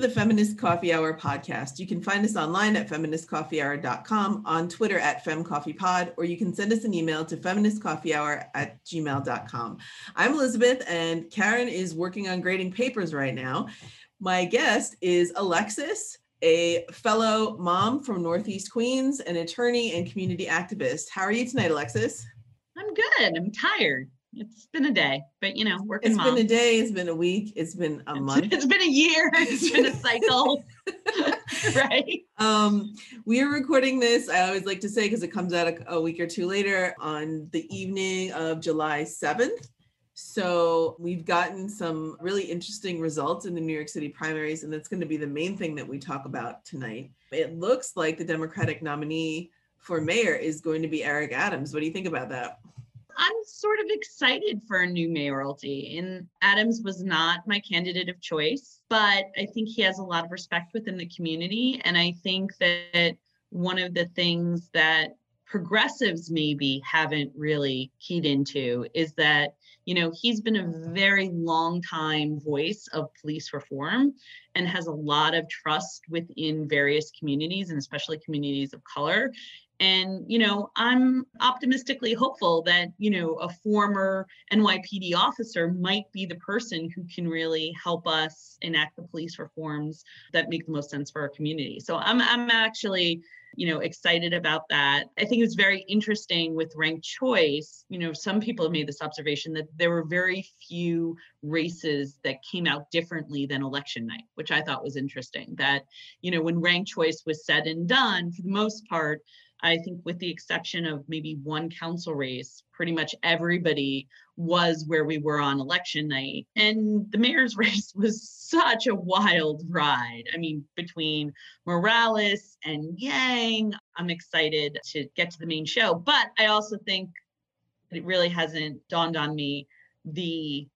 to the Feminist Coffee Hour podcast. You can find us online at feministcoffeehour.com, on Twitter at femcoffeepod, or you can send us an email to feministcoffeehour at gmail.com. I'm Elizabeth, and Karen is working on grading papers right now. My guest is Alexis, a fellow mom from Northeast Queens, an attorney and community activist. How are you tonight, Alexis? I'm good. I'm tired. It's been a day, but you know, working. It's mom. been a day. It's been a week. It's been a month. it's been a year. It's been a cycle. right. Um, we are recording this. I always like to say because it comes out a, a week or two later on the evening of July seventh. So we've gotten some really interesting results in the New York City primaries, and that's going to be the main thing that we talk about tonight. It looks like the Democratic nominee for mayor is going to be Eric Adams. What do you think about that? I'm sort of excited for a new mayoralty. And Adams was not my candidate of choice, but I think he has a lot of respect within the community. And I think that one of the things that progressives maybe haven't really keyed into is that you know he's been a very long time voice of police reform and has a lot of trust within various communities and especially communities of color and you know i'm optimistically hopeful that you know a former nypd officer might be the person who can really help us enact the police reforms that make the most sense for our community. So i'm i'm actually you know excited about that. I think it's very interesting with ranked choice. You know some people have made this observation that there were very few races that came out differently than election night which i thought was interesting that you know when ranked choice was said and done for the most part I think, with the exception of maybe one council race, pretty much everybody was where we were on election night. And the mayor's race was such a wild ride. I mean, between Morales and Yang, I'm excited to get to the main show. But I also think it really hasn't dawned on me the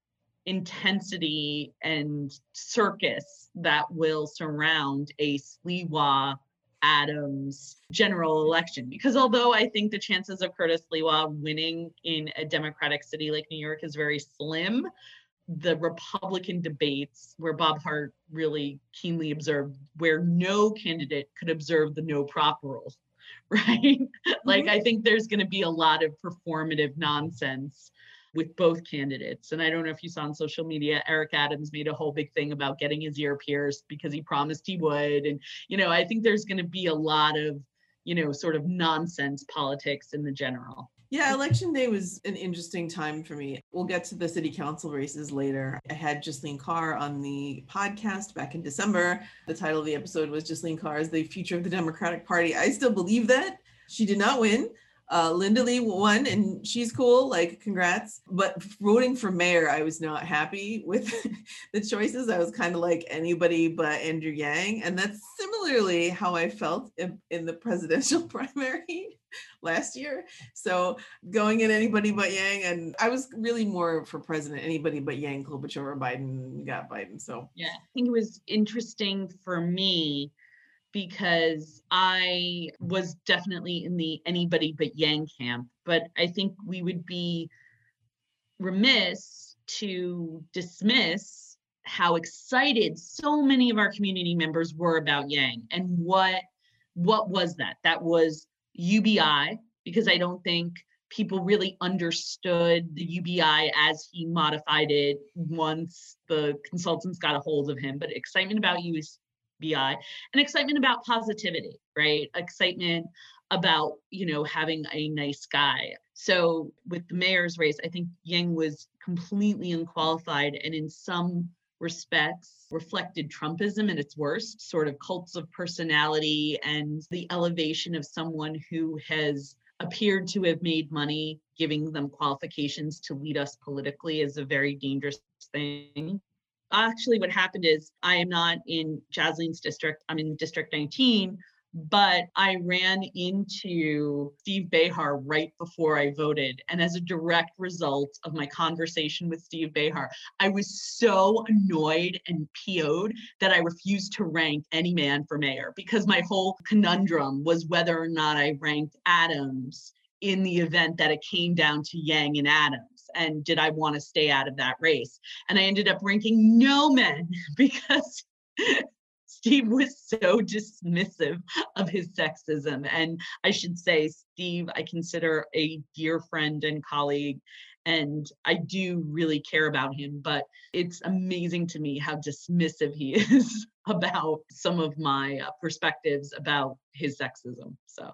intensity and circus that will surround a Sliwa Adams general election. Because although I think the chances of Curtis Sliwa winning in a Democratic city like New York is very slim, the Republican debates where Bob Hardt really keenly observed where no candidate could observe the no prop rule, right? Mm-hmm. like I think there's going to be a lot of performative nonsense with both candidates. And I don't know if you saw on social media, Eric Adams made a whole big thing about getting his ear pierced because he promised he would. And, you know, I think there's going to be a lot of, you know, sort of nonsense politics in the general. Yeah, election day was an interesting time for me. We'll get to the city council races later. I had Jaslin Kaur on the podcast back in December. The title of the episode was Jaslin Kaur is the future of the Democratic Party. I still believe that. She did not win. Uh, Linda Lee won and she's cool, like congrats. But voting for mayor, I was not happy with the choices. I was kind of like anybody but Andrew Yang. And that's similarly how I felt in, in the presidential primary last year. So going in anybody but Yang, and I was really more for president, anybody but Yang, Klobuchar, or Biden got Biden. So yeah, I think it was interesting for me because I was definitely in the anybody but Yang camp. But I think we would be remiss to dismiss how excited so many of our community members were about Yang and what what was that? That was UBI because I don't think people really understood the UBI as he modified it once the consultants got a hold of him. But excitement about BI and excitement about positivity, right? Excitement about, you know, having a nice guy. So with the mayor's race, I think Yang was completely unqualified and in some respects reflected Trumpism at its worst, sort of cults of personality and the elevation of someone who has appeared to have made money, giving them qualifications to lead us politically is a very dangerous thing actually what happened is I am not in Jaslin's district. I'm in District 19, but I ran into Steve Behar right before I voted. And as a direct result of my conversation with Steve Behar, I was so annoyed and PO'd that I refused to rank any man for mayor because my whole conundrum was whether or not I ranked Adams in the event that it came down to Yang and Adams and did I want to stay out of that race? And I ended up ranking no men because Steve was so dismissive of his sexism. And I should say, Steve, I consider a dear friend and colleague, and I do really care about him, but it's amazing to me how dismissive he is about some of my uh, perspectives about his sexism. So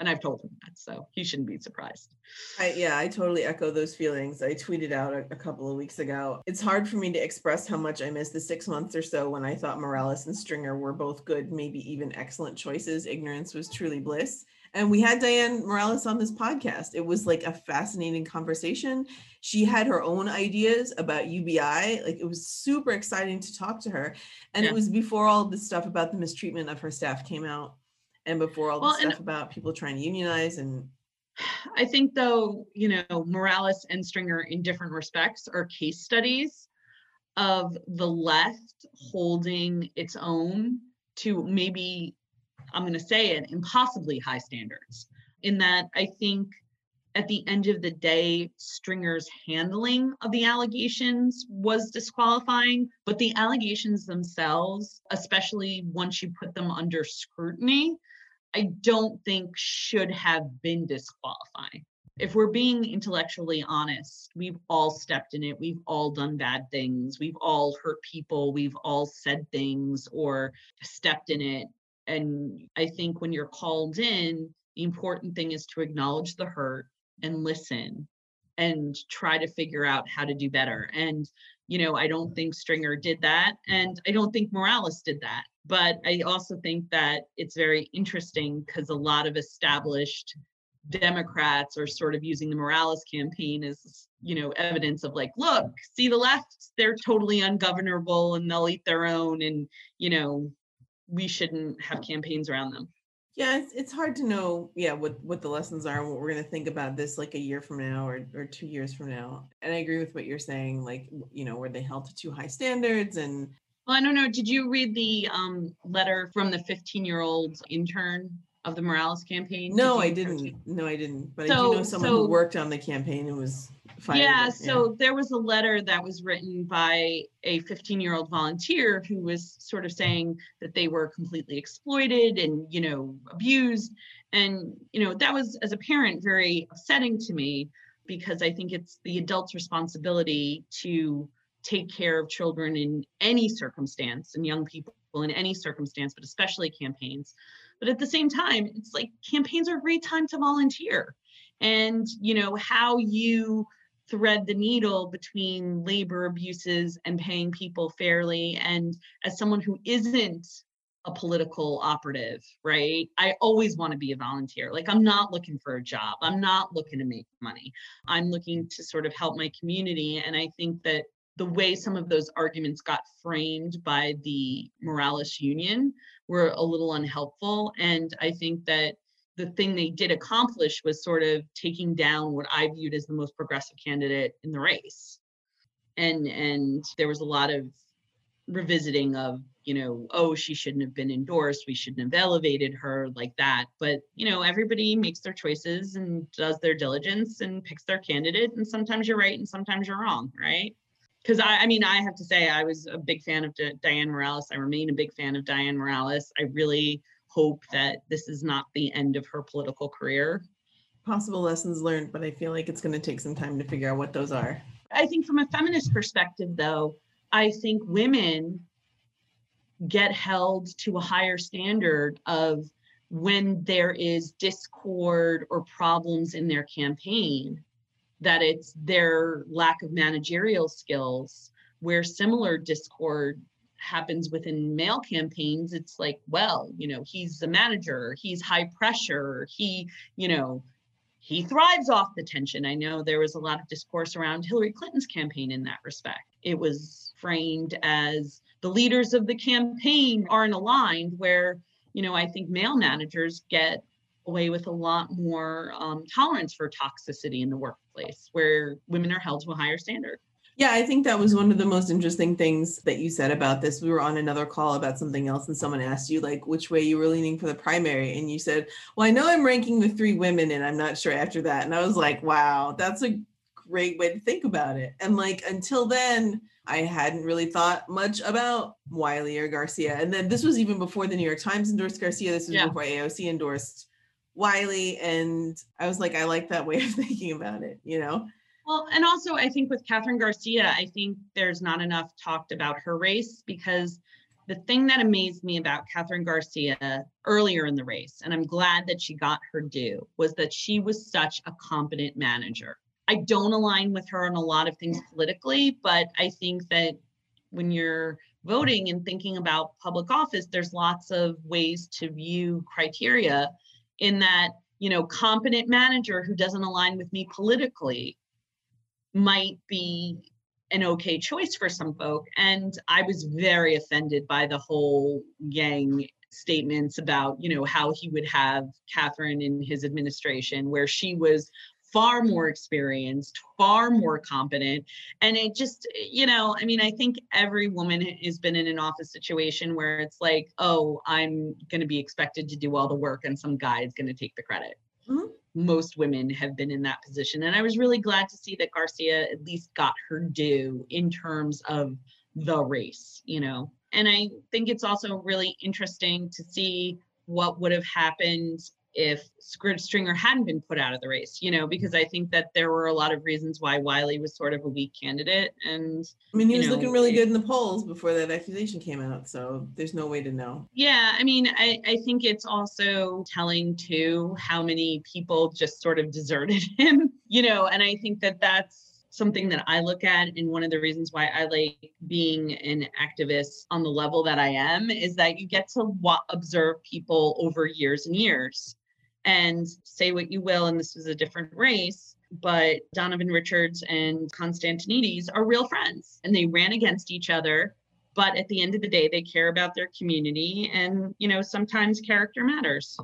and I've told him that, so he shouldn't be surprised. I, yeah, I totally echo those feelings. I tweeted out a, a, couple of weeks ago. It's hard for me to express how much I miss the six months or so when I thought Morales and Stringer were both good, maybe even excellent choices. Ignorance was truly bliss. And we had Dianne Morales on this podcast. It was like a fascinating conversation. She had her own ideas about UBI. Like it was super exciting to talk to her. And yeah. it was before all this stuff about the mistreatment of her staff came out and before all the well, stuff about people trying to unionize and I think though, you know, Morales and Stringer in different respects are case studies of the left holding its own to maybe I'm going to say it impossibly high standards. In that I think at the end of the day, Stringer's handling of the allegations was disqualifying, but the allegations themselves, especially once you put them under scrutiny, I don't think should have been disqualifying. If we're being intellectually honest, we've all stepped in it. We've all done bad things. We've all hurt people. We've all said things or stepped in it. And I think when you're called in, the important thing is to acknowledge the hurt and listen and try to figure out how to do better. And, you know, I don't think Stringer did that. And I don't think Morales did that. But I also think that it's very interesting because a lot of established Democrats are sort of using the Morales campaign as, you know, evidence of like, look, see the left, they're totally ungovernable and they'll eat their own. And, you know, we shouldn't have campaigns around them. Yeah, it's, it's hard to know, yeah, what what the lessons are what we're going to think about this like a year from now or or 2 years from now. And I agree with what you're saying like, you know, were they held to too high standards and well, I don't know. Did you read the um, letter from the 15 year old intern of the Morales campaign? No, I didn't. No, I didn't. But so, I do know someone so, who worked on the campaign and was fired. Yeah, it. so there was a letter that was written by a 15 year old volunteer who was sort of saying that they were completely exploited and, you know, abused. And, you know, that was, as a parent, very upsetting to me because I think it's the adult's responsibility to take care of children in any circumstance and young people in any circumstance, but especially campaigns. But at the same time, it's like campaigns are a great time to volunteer. And, you know, how you thread the needle between labor abuses and paying people fairly. And as someone who isn't a political operative, right? I always want to be a volunteer. Like, I'm not looking for a job, I'm not looking to make money. I'm looking to sort of help my community. And I think that the way some of those arguments got framed by the Morales Union were a little unhelpful. And I think that the thing they did accomplish was sort of taking down what I viewed as the most progressive candidate in the race. And and there was a lot of revisiting of, you know, oh, she shouldn't have been endorsed. We shouldn't have elevated her like that. But, you know, everybody makes their choices and does their diligence and picks their candidate. And sometimes you're right and sometimes you're wrong, right? Because I, I mean, I have to say, I was a big fan of D- Dianne Morales. I remain a big fan of Dianne Morales. I really hope that this is not the end of her political career. Possible lessons learned, but I feel like it's going to take some time to figure out what those are. I think, from a feminist perspective, though, I think women get held to a higher standard of when there is discord or problems in their campaign that it's their lack of managerial skills where similar discord happens within male campaigns it's like well you know he's the manager he's high pressure he you know he thrives off the tension. I know there was a lot of discourse around hillary clinton's campaign in that respect. It was framed as the leaders of the campaign aren't aligned where you know i think male managers get away with a lot more um, tolerance for toxicity in the workplace where women are held to a higher standard. Yeah, I think that was one of the most interesting things that you said about this. We were on another call about something else, and someone asked you, like, which way you were leaning for the primary. And you said, Well, I know I'm ranking the three women, and I'm not sure after that. And I was like, Wow, that's a great way to think about it. And like until then, I hadn't really thought much about Wiley or Garcia. And then this was even before the New York Times endorsed Garcia. This was Yeah. before AOC endorsed Wiley. And I was like, I like that way of thinking about it, you know? Well, and also I think with Kathryn Garcia, I think there's not enough talked about her race because the thing that amazed me about Kathryn Garcia earlier in the race, and I'm glad that she got her due, was that she was such a competent manager. I don't align with her on a lot of things politically, but I think that when you're voting and thinking about public office, there's lots of ways to view criteria in that, you know, competent manager who doesn't align with me politically might be an okay choice for some folk. And I was very offended by the whole Yang statements about, you know, how he would have Kathryn in his administration, where she was far more experienced, far more competent. And it just, you know, I mean, I think every woman has been in an office situation where it's like, oh, I'm going to be expected to do all the work and some guy is going to take the credit. Mhm. Most women have been in that position. And I was really glad to see that Garcia at least got her due in terms of the race, you know. And I think it's also really interesting to see what would have happened if Stringer hadn't been put out of the race, you know, because I think that there were a lot of reasons why Wiley was sort of a weak candidate. And I mean, he was know, looking really it- good in the polls before that accusation came out. So there's no way to know. yeah, I mean, I, I think it's also telling too how many people just sort of deserted him, you know, and I think that that's something that I look at. And one of the reasons why I like being an activist on the level that I am is that you get to wa- observe people over years and years and say what you will. And this was a different race, but Donovan Richards and Constantinides are real friends and they ran against each other. But at the end of the day, they care about their community. And, you know, sometimes character matters.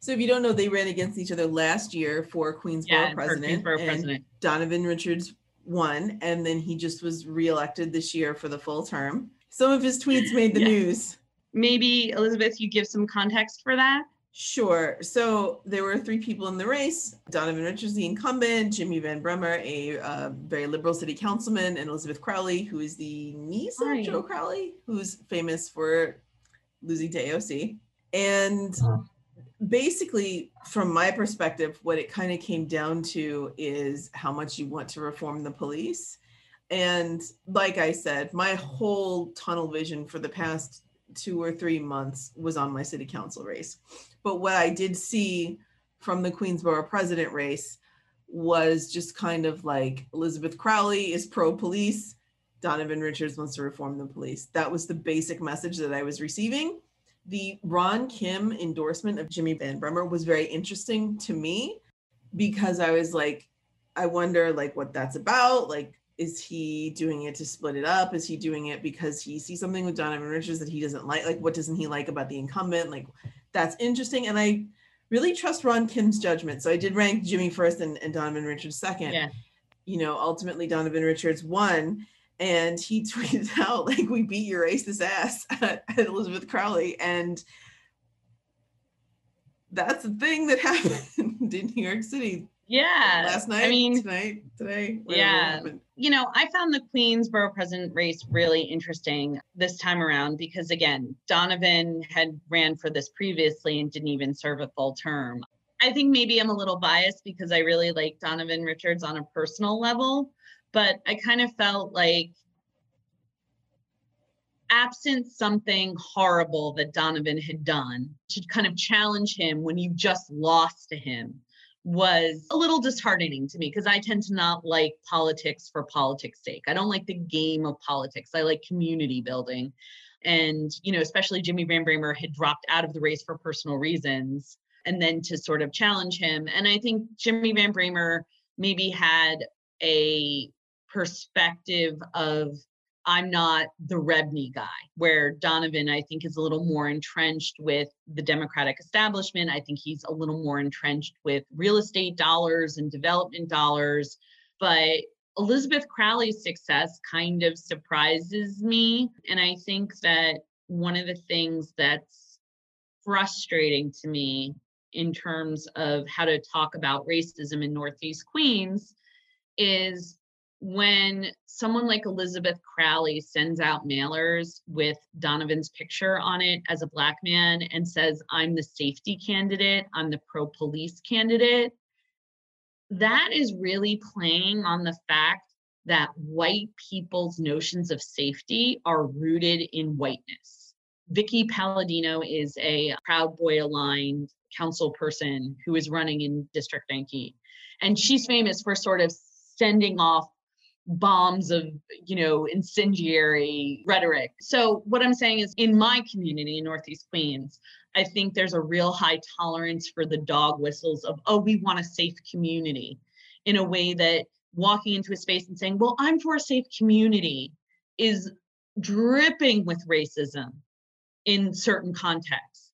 So if you don't know, they ran against each other last year for Queensboro Yeah, for president. Queensboro and president. Donovan Richards won, and then he just was reelected this year for the full term. Some of his tweets made the Yeah. news. Maybe, Elizabeth, you give some context for that? Sure. So there were three people in the race Donovan Richards, the incumbent, Jimmy Van Bramer, a uh, very liberal city councilman, and Elizabeth Crowley, who is the niece of Joe Crowley, who's famous for losing to AOC. And basically, from my perspective, what it kind of came down to is how much you want to reform the police. And like I said, my whole tunnel vision for the past two or three months was on my city council race. But what I did see from the Queensboro president race was just kind of like Elizabeth Crowley is pro police, Donovan Richards wants to reform the police. That was the basic message that I was receiving. The Ron Kim endorsement of Jimmy Van Bramer was very interesting to me because I was like, I wonder like what that's about. Like, is he doing it to split it up? Is he doing it because he sees something with Donovan Richards that he doesn't like? Like, what doesn't he like about the incumbent? Like, that's interesting. And I really trust Ron Kim's judgment. So I did rank Jimmy first and, and Donovan Richards second. Yeah. You know, ultimately Donovan Richards won. And he tweeted out, like, we beat your racist ass at, at Elizabeth Crowley. And that's the thing that happened in New York City Yeah. last night, I mean, tonight, today. Yeah. happened. you know, I found the Queensboro president race really interesting this time around because, again, Donovan had ran for this previously and didn't even serve a full term. I think maybe I'm a little biased because I really like Donovan Richards on a personal level, but I kind of felt like absent something horrible that Donovan had done to kind of challenge him when you just lost to him was a little disheartening to me because I tend to not like politics for politics' sake. I don't like the game of politics. I like community building. And, you know, especially Jimmy Van Bramer had dropped out of the race for personal reasons and then to sort of challenge him. And I think Jimmy Van Bramer maybe had a perspective of I'm not the REBNY guy, where Donovan, I think, is a little more entrenched with the Democratic establishment. I think he's a little more entrenched with real estate dollars and development dollars. But Elizabeth Crowley's success kind of surprises me. And I think that one of the things that's frustrating to me in terms of how to talk about racism in Northeast Queens is when someone like Elizabeth Crowley sends out mailers with Donovan's picture on it as a black man and says, I'm the safety candidate, I'm the pro police candidate, that is really playing on the fact that white people's notions of safety are rooted in whiteness. Vickie Paladino is a Proud Boy aligned council person who is running in District 19. And she's famous for sort of sending off bombs of you know incendiary rhetoric so what i'm saying is in my community in northeast queens i think there's a real high tolerance for the dog whistles of oh we want a safe community in a way that walking into a space and saying well i'm for a safe community is dripping with racism in certain contexts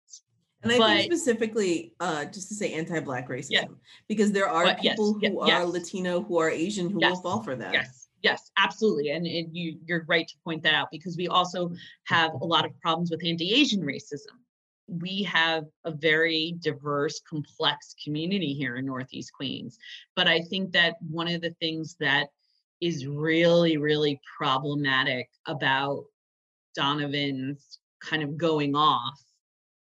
and I but, think specifically, uh, just to say anti-black racism, yeah. because there are but people yes, who yes, are Latino, who are Asian, who will fall for that. Yes, yes, absolutely, and, and you you're right to point that out because we also have a lot of problems with anti-Asian racism. We have a very diverse, complex community here in Northeast Queens, but I think that one of the things that is really, really problematic about Donovan's kind of going off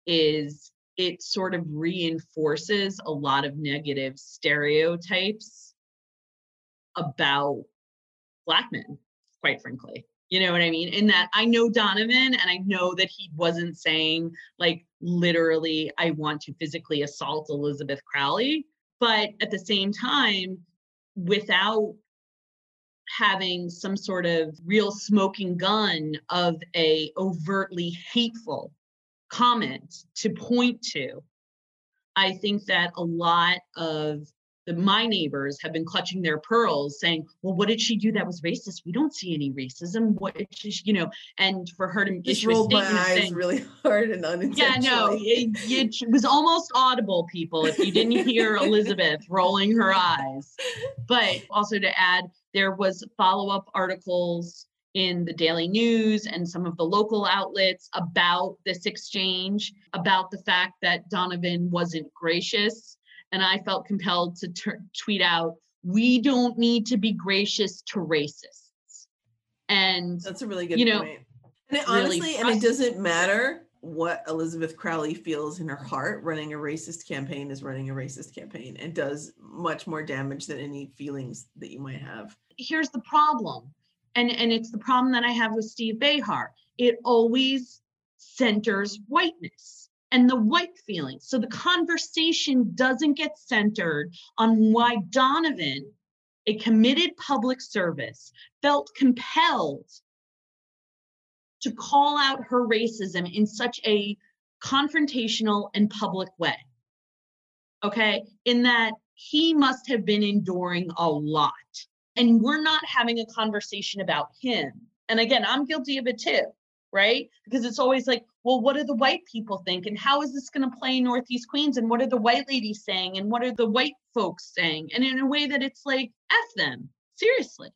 is it sort of reinforces a lot of negative stereotypes about black men quite frankly you know what i mean? In that i know donovan and i know that he wasn't saying like literally i want to physically assault elizabeth crowley but at the same time without having some sort of real smoking gun of a overtly hateful comment to point to, I think that a lot of the, my neighbors have been clutching their pearls saying, well, what did she do that was racist? We don't see any racism. What did she, you know, and for her to Just statement my eyes saying, really hard and unintentionally. Yeah, no, it, it was almost audible, people, if you didn't hear Elizabeth rolling her eyes. But also to add, there was follow-up articles in the Daily News and some of the local outlets about this exchange, about the fact that Donovan wasn't gracious. And I felt compelled to t- tweet out, we don't need to be gracious to racists. And that's a really good you know, point. And it, honestly, really and it doesn't matter what Elizabeth Crowley feels in her heart, running a racist campaign is running a racist campaign and does much more damage than any feelings that you might have. Here's the problem and and it's the problem that i have with steve behar it always centers whiteness and the white feelings so the conversation doesn't get centered on why donovan a committed public service felt compelled to call out her racism in such a confrontational and public way okay in that he must have been enduring a lot and we're not having a conversation about him. And again, I'm guilty of it too, right? Because it's always like, well, what do the white people think? And how is this going to play in Northeast Queens? And what are the white ladies saying? And what are the white folks saying? And in a way that it's like, F them, seriously.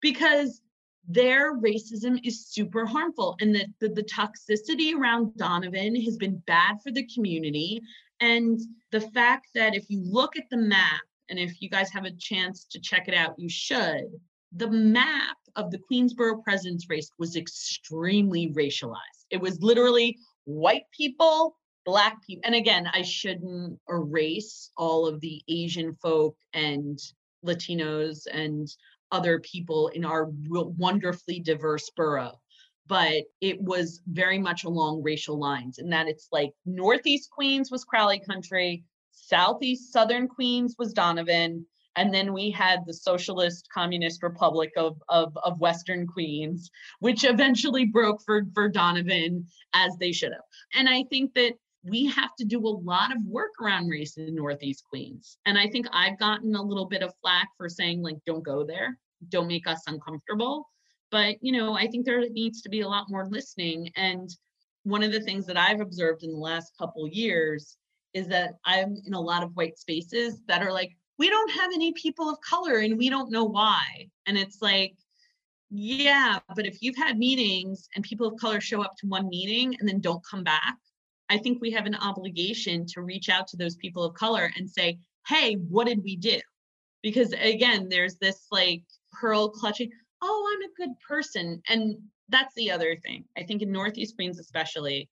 Because their racism is super harmful and the, the, the toxicity around donovan has been bad for the community and the fact that if you look at the map and if you guys have a chance to check it out, you should. The map of the Queensborough president's race was extremely racialized. It was literally white people, black people. And again, I shouldn't erase all of the Asian folk and Latinos and other people in our wonderfully diverse borough but it was very much along racial lines in that it's like northeast queens was crowley country Southeast Southern Queens was Donovan. And then we had the Socialist Communist Republic of, of, of Western Queens, which eventually broke for, for Donovan as they should have. And I think that we have to do a lot of work around race in Northeast Queens. And I think I've gotten a little bit of flack for saying, like, don't go there, don't make us uncomfortable. But, you know, I think there needs to be a lot more listening. And one of the things that I've observed in the last couple years is that I'm in a lot of white spaces that are like, we don't have any people of color and we don't know why. And it's like, yeah, but if you've had meetings and people of color show up to one meeting and then don't come back, I think we have an obligation to reach out to those people of color and say, hey, what did we do? because again, there's this like pearl clutching, oh, I'm a good person. And that's the other thing. I think in Northeast Queens, especially,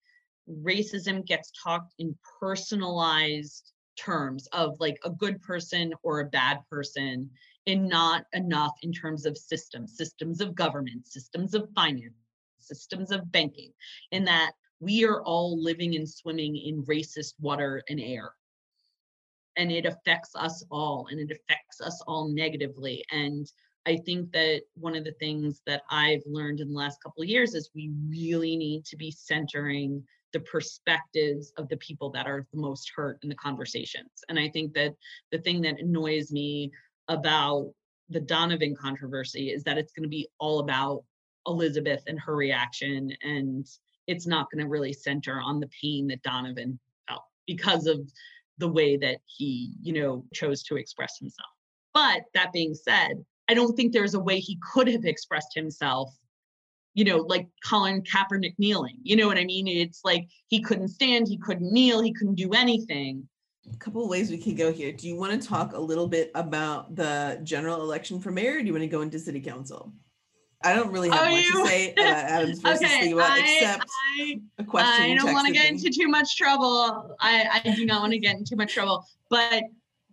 racism gets talked in personalized terms of like a good person or a bad person and not enough in terms of systems, systems of government, systems of finance, systems of banking, in that we are all living and swimming in racist water and air. And it affects us all and it affects us all negatively. And I think that one of the things that I've learned in the last couple of years is we really need to be centering the perspectives of the people that are the most hurt in the conversations. And I think that the thing that annoys me about the Donovan controversy is that it's going to be all about Elizabeth and her reaction, and it's not going to really center on the pain that Donovan felt because of the way that he, you know, chose to express himself. But that being said, I don't think there's a way he could have expressed himself, you know, like Colin Kaepernick kneeling. You know what I mean? It's like he couldn't stand, he couldn't kneel, he couldn't do anything. A couple of ways we can go here. Do you want to talk a little bit about the general election for mayor? Or do you want to go into city council? I don't really have Oh, much you- to say about Adams versus okay, Sliwa, I, except I, a question. I don't want to get into too much trouble. I, I do not want to get into too much trouble. But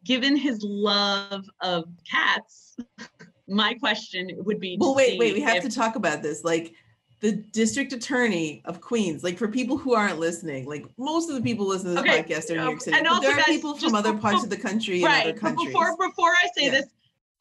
given his love of cats, my question would be. Well, wait, wait, we have if- to talk about this. Like the district attorney of Queens, like for people who aren't listening, like most of the people listening to this Okay, podcast are in New York City. and but also, there are people from other parts befo- of the country and right other but countries. before before i say Yeah. this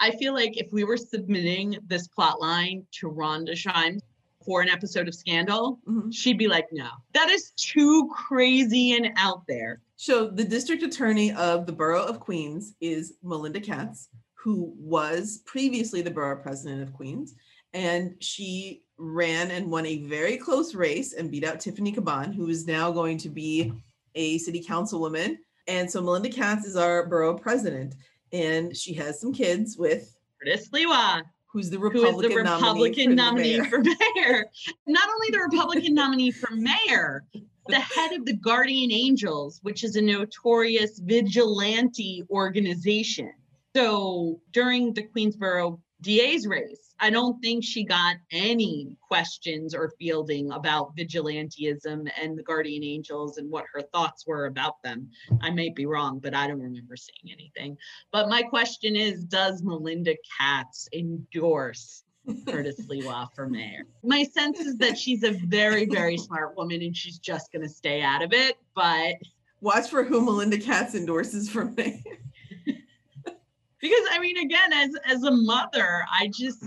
i feel like if we were submitting this plot line to rhonda Shimes for an episode of scandal Mhm. she'd be like no that is too crazy and out there So the district attorney of the borough of Queens is Melinda Katz, who was previously the borough president of Queens. And she ran and won a very close race and beat out Tiffany Caban, who is now going to be a city councilwoman. And so Melinda Katz is our borough president. And she has some kids with Curtis Sliwa, who's the who is Republican, the Republican nominee, nominee, for the mayor. for mayor. Not only the Republican nominee for mayor, the head of the Guardian Angels, which is a notorious vigilante organization. So during the Queensboro DA's race, I don't think she got any questions or fielding about vigilantism and the Guardian Angels and what her thoughts were about them. I may be wrong, but I don't remember seeing anything. But my question is Does Melinda Katz endorse Curtis Sliwa for mayor? My sense is that she's a very, very smart woman and she's just going to stay out of it. But Watch for who Melinda Katz endorses for mayor. Because I mean, again, as as a mother, I just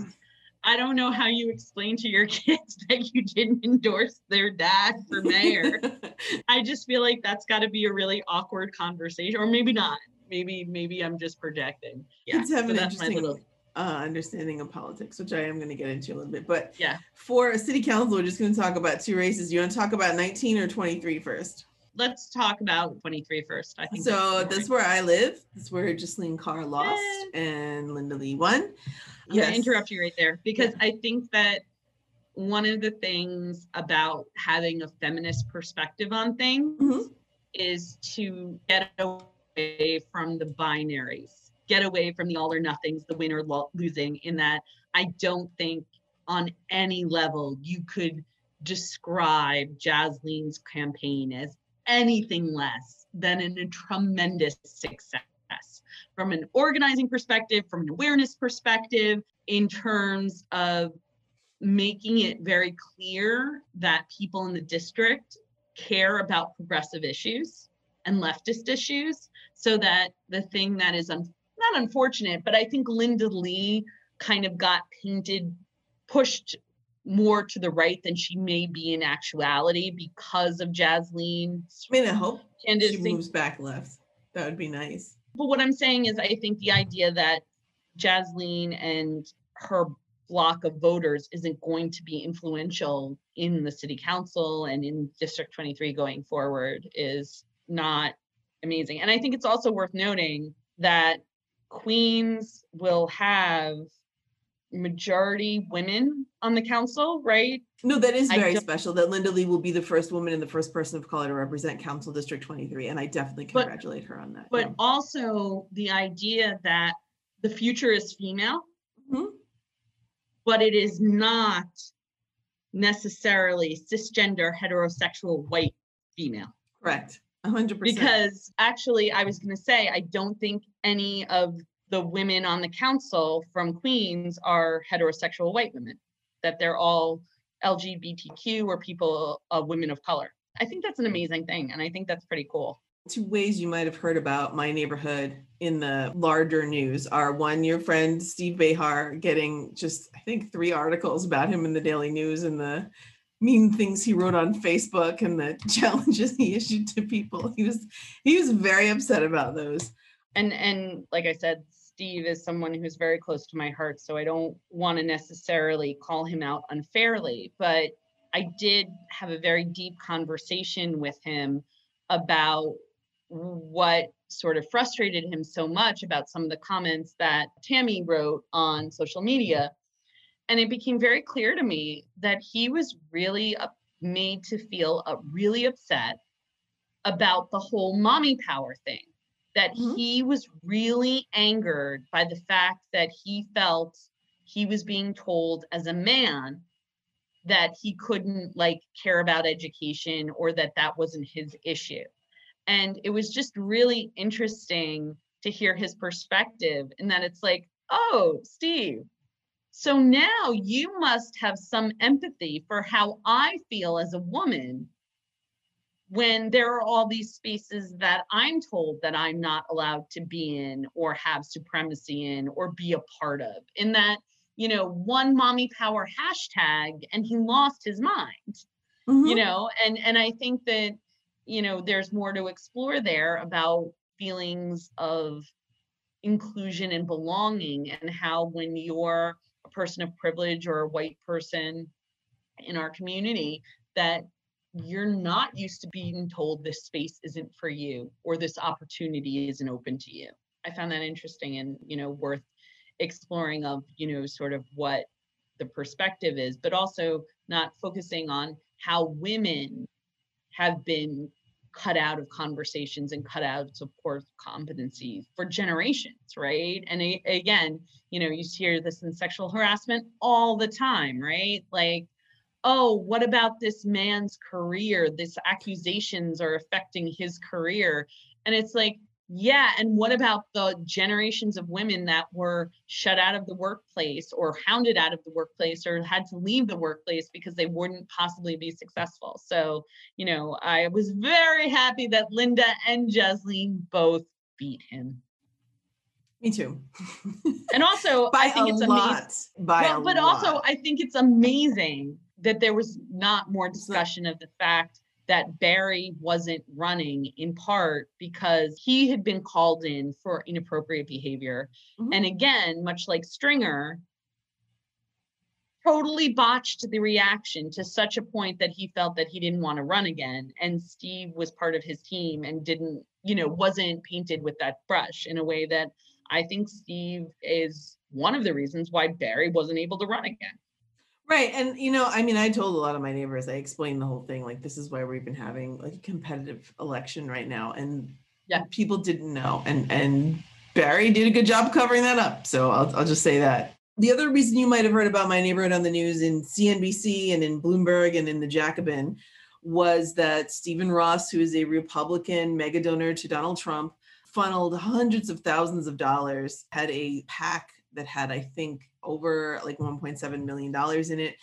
I don't know how you explain to your kids that you didn't endorse their dad for mayor. I just feel like that's got to be a really awkward conversation, or maybe not. Maybe maybe I'm just projecting. Yeah, Kids have so an that's my interesting little- uh, understanding of politics, which I am going to get into a little bit. But Yeah. for a city council, we're just going to talk about two races. You want to talk about 19 or 23 first? Let's talk about 23 first. I think. So that's that's where I live. That's where Jaslin Kaur lost and Linda Lee won. I'm gonna interrupt you right there because I think that one of the things about having a feminist perspective on things Mhm. is to get away from the binaries, get away from the all or nothings, the win or lo- losing. In that, I don't think on any level you could describe Jaslin's campaign as anything less than a tremendous success from an organizing perspective, from an awareness perspective, in terms of making it very clear that people in the district care about progressive issues and leftist issues so that the thing that is un- not unfortunate but i think linda lee kind of got painted pushed more to the right than she may be in actuality because of Jaslin's I mean, I hope she moves back left. That would be nice. But what I'm saying is, I think the idea that Jaslin and her block of voters isn't going to be influential in the city council and in District 23 going forward is not amazing. And I think it's also worth noting that Queens will have majority women on the council, right? No, that is I very don't- special that Linda Lee will be the first woman and the first person of color to represent Council District 23. And I definitely But- congratulate her on that. But also the idea that the future is female, Mhm. but it is not necessarily cisgender heterosexual white female. Correct. A hundred percent. Because actually, I was going to say, I don't think any of the women on the council from Queens are heterosexual white women, that they're all LGBTQ or people, uh, women of color. I think that's an amazing thing. And I think that's pretty cool. two ways you might have heard about my neighborhood in the larger news are one, your friend Steve Behar getting just, I think, three articles about him in the Daily News and the mean things he wrote on Facebook and the challenges he issued to people. He was he was very upset about those. and and like i said steve is someone who's very close to my heart so i don't want to necessarily call him out unfairly but i did have a very deep conversation with him about what sort of frustrated him so much about some of the comments that tammy wrote on social media and it became very clear to me that he was really made to feel uh, really upset about the whole mommy power thing that Mhm. he was really angered by the fact that he felt he was being told as a man that he couldn't like care about education or that that wasn't his issue and it was just really interesting to hear his perspective and that it's like oh steve so now you must have some empathy for how i feel as a woman when there are all these spaces that I'm told that I'm not allowed to be in or have supremacy in or be a part of. In that, you know, one mommy power hashtag and he lost his mind, you Mhm. know, and and I think that, you know, there's more to explore there about feelings of inclusion and belonging and how when you're a person of privilege or a white person in our community that you're not used to being told this space isn't for you or this opportunity isn't open to you. I found that interesting and, you know, worth exploring of, you know, sort of what the perspective is, but also not focusing on how women have been cut out of conversations and cut out of support competencies for generations, right? And again, you know, you hear this in sexual harassment all the time, right? Like, oh, what about this man's career? This accusations are affecting his career. And it's like, yeah, and what about the generations of women that were shut out of the workplace or hounded out of the workplace or had to leave the workplace because they wouldn't possibly be successful? So, you know, I was very happy that Linda and Jaslin both beat him. Me too. And also, I think it's amazing. lot. By Well, a but also. I think it's amazing that there was not more discussion of the fact that Barry wasn't running in part because he had been called in for inappropriate behavior. Mhm. And again, much like Stringer, totally botched the reaction to such a point that he felt that he didn't want to run again. And Steve was part of his team and didn't, you know, wasn't painted with that brush in a way that I think Steve is one of the reasons why Barry wasn't able to run again. Right. And you know, I mean, I told a lot of my neighbors, I explained the whole thing, like this is why we've been having like a competitive election right now. And Yeah. people didn't know. And and Barry did a good job covering that up. So I'll I'll just say that. The other reason you might have heard about my neighborhood on the news in CNBC and in Bloomberg and in the Jacobin was that Stephen Ross, who is a Republican mega donor to Donald Trump, funneled hundreds of thousands of dollars, had a PAC that had, I think, over like $1.7 million in it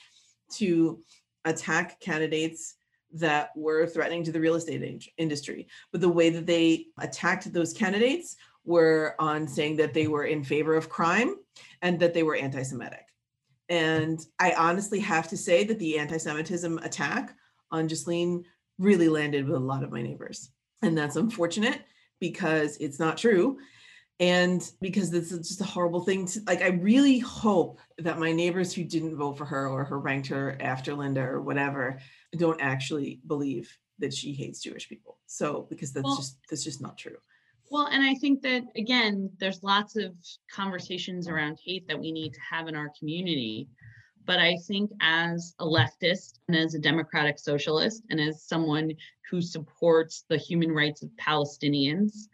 to attack candidates that were threatening to the real estate in- industry. But the way that they attacked those candidates were on saying that they were in favor of crime and that they were anti Semitic. And I honestly have to say that the anti Semitism attack on Jaslin really landed with a lot of my neighbors. And that's unfortunate because it's not true. And because this is just a horrible thing to like, I really hope that my neighbors who didn't vote for her or who ranked her after Linda or whatever don't actually believe that she hates Jewish people. So because that's Well- just that's just not true. Well, and I think that again, there's lots of conversations around hate that we need to have in our community. But I think as a leftist and as a democratic socialist and as someone who supports the human rights of Palestinians,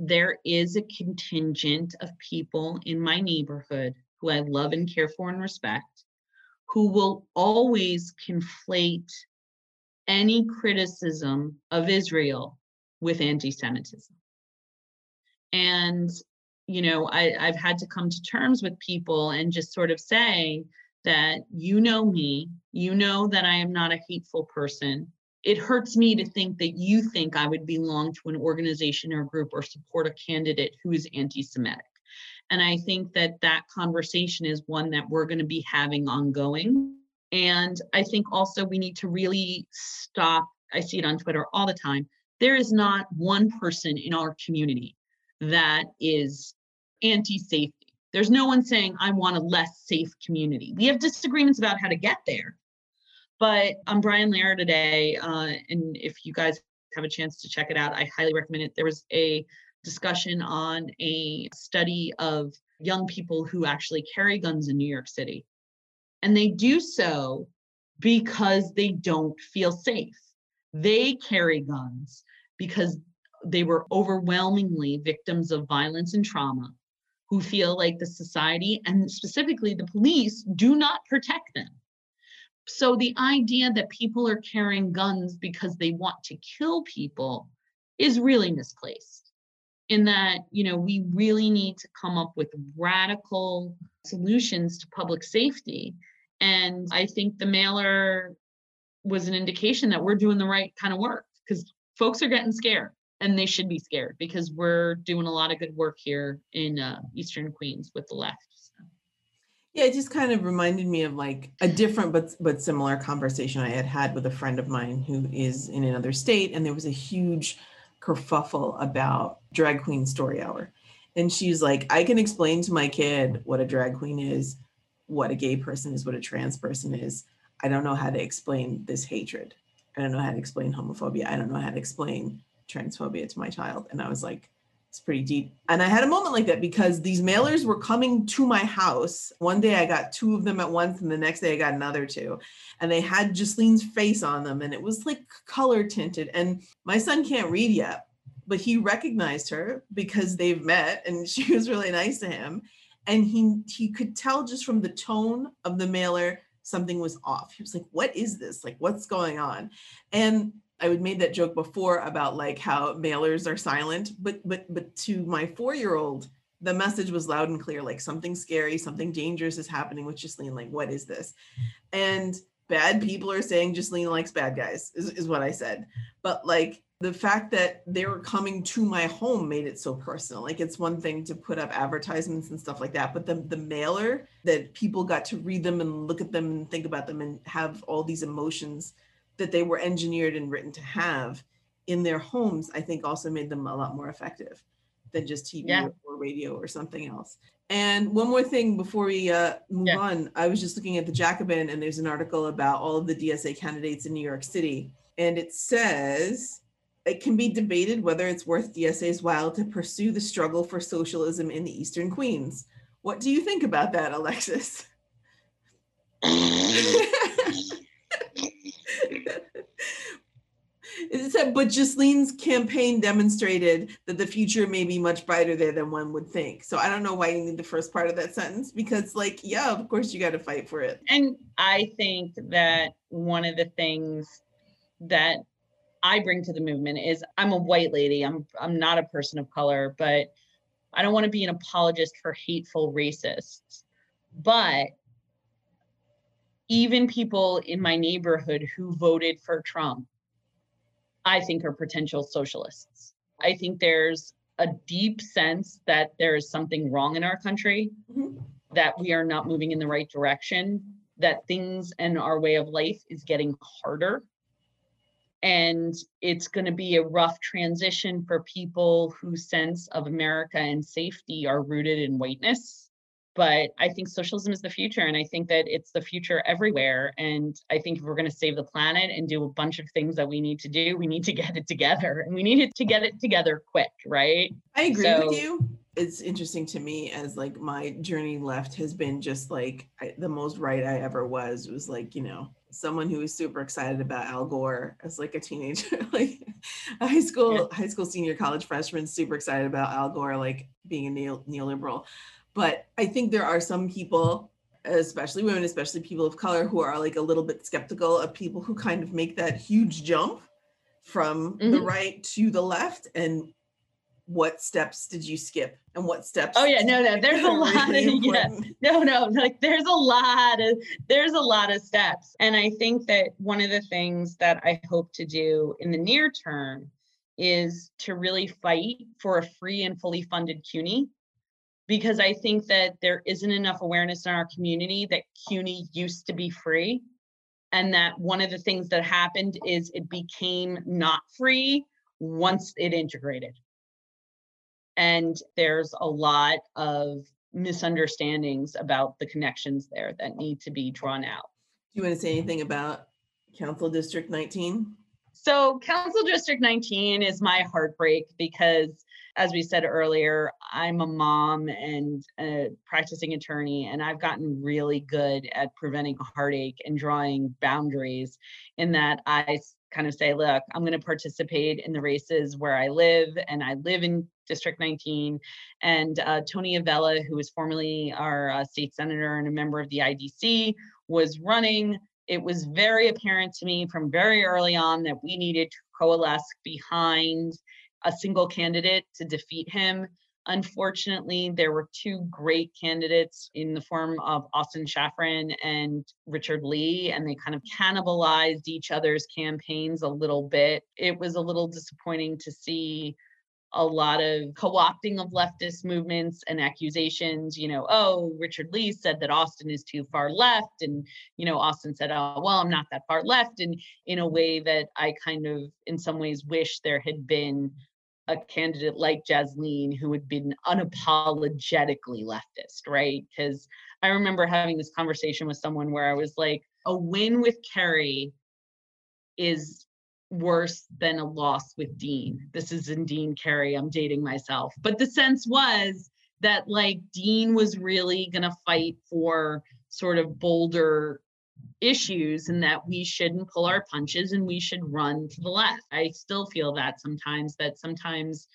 there is a contingent of people in my neighborhood who I love and care for and respect, who will always conflate any criticism of Israel with anti Semitism. And, you know, I, I've had to come to terms with people and just sort of say that you know me, you know that I am not a hateful person. It hurts me to think that you think I would belong to an organization or group or support a candidate who is anti Semitic. And I think that that conversation is one that we're going to be having ongoing. And I think also we need to really stop. I see it on Twitter all the time. There is not one person in our community that is anti safety. There's no one saying, I want a less safe community. We have disagreements about how to get there. But I'm Brian Lehrer today, uh, and if you guys have a chance to check it out, I highly recommend it. There was a discussion on a study of young people who actually carry guns in New York City. And they do so because they don't feel safe. They carry guns because they were overwhelmingly victims of violence and trauma who feel like the society and specifically the police do not protect them. So the idea that people are carrying guns because they want to kill people is really misplaced in that you know we really need to come up with radical solutions to public safety. And i think the mailer was an indication that we're doing the right kind of work because folks are getting scared and they should be scared because we're doing a lot of good work here in uh, eastern queens with the left yeah it just kind of reminded me of like a different but but similar conversation i had had with a friend of mine who is in another state and there was a huge kerfuffle about drag queen story hour. And she's like, I can explain to my kid what a drag queen is, what a gay person is, what a trans person is. I don't know how to explain this hatred. I don't know how to explain homophobia. I don't know how to explain transphobia to my child. And I was like, it's pretty deep. And I had a moment like that because these mailers were coming to my house. One day I got two of them at once, and the next day I got another two. And they had Jaslin's face on them, and it was like color tinted. And my son can't read yet, but he recognized her because they've met, and she was really nice to him. And he he could tell just from the tone of the mailer something was off. He was like, "What is this? Like, what's going on?" And I would made that joke before about like how mailers are silent, but but but to my four year old, the message was loud and clear, like something scary, something dangerous is happening with Jaslin. Like, what is this? And bad people are saying Jaslin likes bad guys, is, is what I said. But like the fact that they were coming to my home made it so personal. Like it's one thing to put up advertisements and stuff like that, but the the mailer that people got to read them and look at them and think about them and have all these emotions that they were engineered and written to have in their homes, I think also made them a lot more effective than just TV yeah. or radio or something else. And one more thing before we uh, move yeah. on, I was just looking at the Jacobin, and there's an article about all of the DSA candidates in New York City, and it says it can be debated whether it's worth DSA's while to pursue the struggle for socialism in the Eastern Queens. What do you think about that, Alexis? it said, but Jaslin's campaign demonstrated that the future may be much brighter there than one would think. So I don't know why you need the first part of that sentence because, like, yeah, of course you got to fight for it. And I think that one of the things that I bring to the movement is I'm a white lady. I'm I'm not a person of color, but I don't want to be an apologist for hateful racists. But even people in my neighborhood who voted for Trump, I think are potential socialists. I think there's a deep sense that there is something wrong in our country, mm-hmm. that we are not moving in the right direction, that things and our way of life is getting harder. And it's going to be a rough transition for people whose sense of America and safety are rooted in whiteness but I think socialism is the future. And I think that it's the future everywhere. And I think if we're going to save the planet and do a bunch of things that we need to do, we need to get it together and we need it to get it together quick, right? I agree so, with you. It's interesting to me as like my journey left has been just like I, the most right I ever was was like, you know, someone who was super excited about Al Gore as like a teenager, like a high school, yeah. high school senior college freshman, super excited about Al Gore like being a neo- neoliberal. But I think there are some people, especially women, especially people of color, who are like a little bit skeptical of people who kind of make that huge jump from mm-hmm. the right to the left and what steps did you skip and what steps oh yeah no no there's a lot really of yeah no no like there's a lot of there's a lot of steps and i think that one of the things that i hope to do in the near term is to really fight for a free and fully funded cuny because i think that there isn't enough awareness in our community that cuny used to be free and that one of the things that happened is it became not free once it integrated and there's a lot of misunderstandings about the connections there that need to be drawn out. Do you want to say anything about Council District 19? So, Council District 19 is my heartbreak because, as we said earlier, I'm a mom and a practicing attorney, and I've gotten really good at preventing heartache and drawing boundaries in that I kind of say, look, I'm going to participate in the races where I live, and I live in District 19. And uh, Tony Avella, who was formerly our uh, state senator and a member of the IDC, was running. It was very apparent to me from very early on that we needed to coalesce behind a single candidate to defeat him. Unfortunately, there were two great candidates in the form of Austin Shafran and Richard Lee, and they kind of cannibalized each other's campaigns a little bit. It was a little disappointing to see a lot of co-opting of leftist movements and accusations you know oh richard lee said that austin is too far left and you know austin said oh well i'm not that far left and in a way that i kind of in some ways wish there had been a candidate like Jaslin who had been unapologetically leftist, right? Because I remember having this conversation with someone where I was like, a win with Kerry is worse than a loss with Dean. This is in Dean Kerry. I'm dating myself. But the sense was that like Dean was really going to fight for sort of bolder issues and that we shouldn't pull our punches and we should run to the left. I still feel that sometimes that sometimes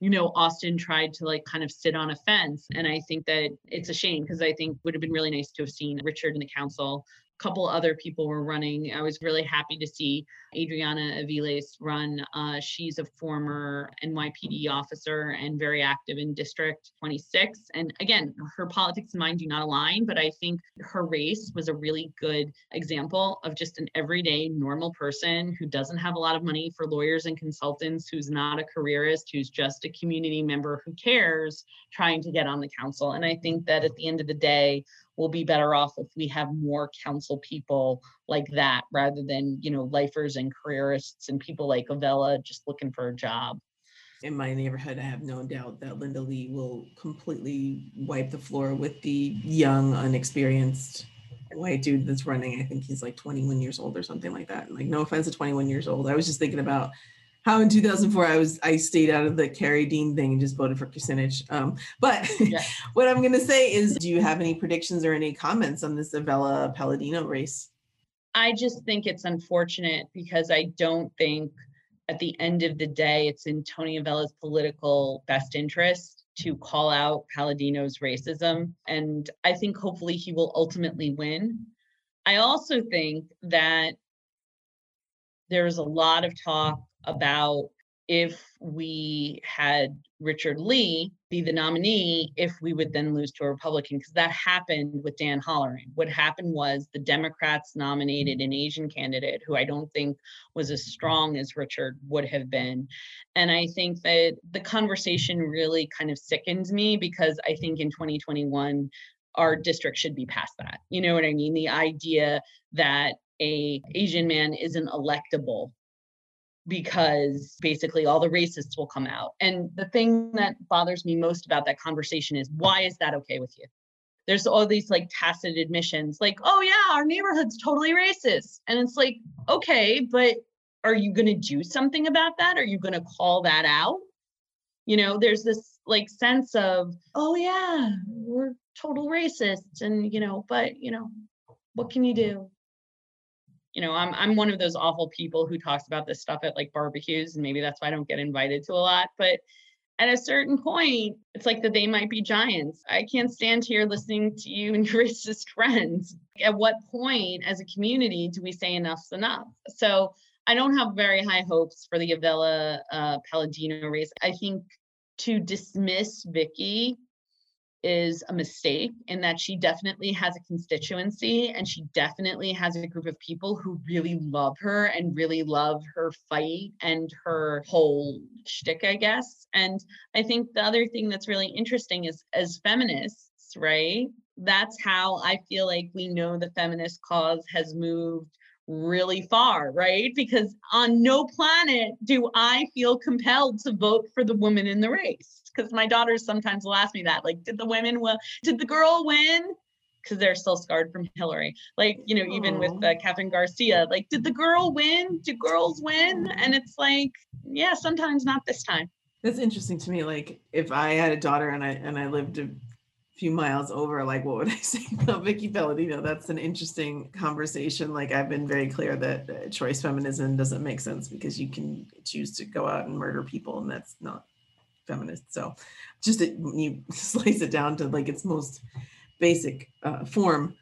you know Austin tried to like kind of sit on a fence and I think that it's a shame because I think would have been really nice to have seen Richard in the council couple other people were running. I was really happy to see Adriana Aviles run. Uh, she's a former NYPD officer and very active in District 26. And again, her politics and mine do not align, but I think her race was a really good example of just an everyday normal person who doesn't have a lot of money for lawyers and consultants, who's not a careerist, who's just a community member who cares, trying to get on the council. And I think that at the end of the day, we'll be better off if we have more council people like that rather than you know lifers and careerists and people like Avella just looking for a job. In my neighborhood, I have no doubt that Linda Lee will completely wipe the floor with the young, unexperienced white dude that's running. I think he's like 21 years old or something like that. Like, no offense to 21 years old. I was just thinking about how in 2004 I was I stayed out of the Kerry Dean thing and just voted for Kucinich. Um, but yeah. what I'm going to say is, do you have any predictions or any comments on this Avella Paladino race? I just think it's unfortunate because I don't think at the end of the day it's in Tony Avella's political best interest to call out Paladino's racism. And I think hopefully he will ultimately win. I also think that there's a lot of talk about if we had Richard Lee be the nominee, if we would then lose to a Republican, because that happened with Dan Halloran. What happened was the Democrats nominated an Asian candidate who I don't think was as strong as Richard would have been. And I think that the conversation really kind of sickens me because I think in 2021, our district should be past that. You know what I mean? The idea that a Asian man isn't electable because basically all the racists will come out. And the thing that bothers me most about that conversation is why is that okay with you? There's all these like tacit admissions, like, oh yeah, our neighborhood's totally racist. And it's like, okay, but are you going to do something about that? Are you going to call that out? You know, there's this like sense of, oh yeah, we're total racists. And, you know, but, you know, what can you do? You know, I'm I'm one of those awful people who talks about this stuff at like barbecues, and maybe that's why I don't get invited to a lot. But at a certain point, it's like that they might be giants. I can't stand here listening to you and your racist friends. At what point, as a community, do we say enough's enough? So I don't have very high hopes for the Avella uh, Paladino race. I think to dismiss Vickie is a mistake in that she definitely has a constituency and she definitely has a group of people who really love her and really love her fight and her whole shtick, I guess. And I think the other thing that's really interesting is as feminists, right? That's how I feel like we know the feminist cause has moved really far, right? Because on no planet do I feel compelled to vote for the woman in the race. Because my daughters sometimes will ask me that, like, did the women win? Did the girl win? Because they're still scarred from Hillary. Like, you know, even with uh, Kathryn Garcia, like, did the girl win? Do girls win? And it's like, yeah, sometimes not this time. That's interesting to me. Like, if I had a daughter and I and I lived a few miles over, like what would I say about Vickie Paladino? That's an interesting conversation. Like I've been very clear that uh, choice feminism doesn't make sense because you can choose to go out and murder people, and that's not feminist. So, just it, you slice it down to like its most basic uh, form.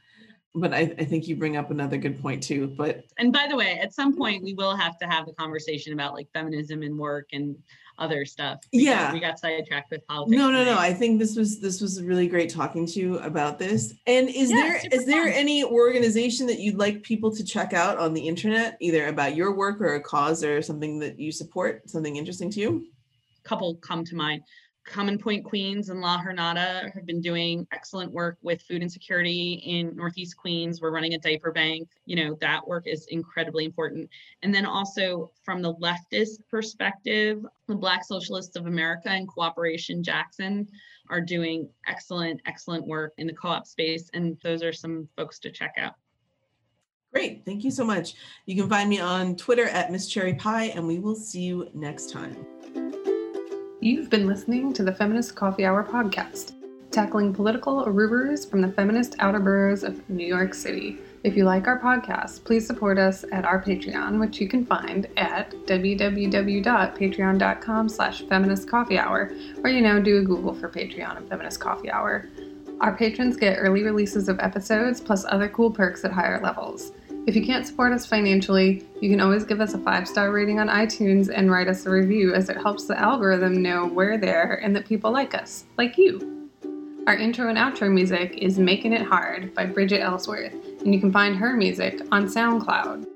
But I, I think you bring up another good point too. But and by the way, at some point we will have to have the conversation about like feminism and work and other stuff. Yeah. We got sidetracked with politics. No, no, no. I think this was this was really great talking to you about this. And is Yeah, there is there any organization that you'd like people to check out on the internet, either about your work or a cause or something that you support, something interesting to you? Couple come to mind. Common Point Queens and La Jornada have been doing excellent work with food insecurity in Northeast Queens. We're running a diaper bank. You know, that work is incredibly important. And then also from the leftist perspective, the Black Socialists of America and Cooperation Jackson are doing excellent, excellent work in the co-op space. And those are some folks to check out. Great. Thank you so much. You can find me on Twitter at Miss Cherry Pie, and we will see you next time. You've been listening to the Feminist Coffee Hour podcast, tackling political arubaras from the feminist outer boroughs of New York City. If you like our podcast, please support us at our Patreon, which you can find at www.patreon.com slash feminist coffee hour, or, you know, do a Google for Patreon and Feminist Coffee Hour. Our patrons get early releases of episodes, plus other cool perks at higher levels. If you can't support us financially, you can always give us a five star rating on iTunes and write us a review as it helps the algorithm know we're there and that people like us, like you. Our intro and outro music is Making It Hard by Bridget Ellsworth, and you can find her music on SoundCloud.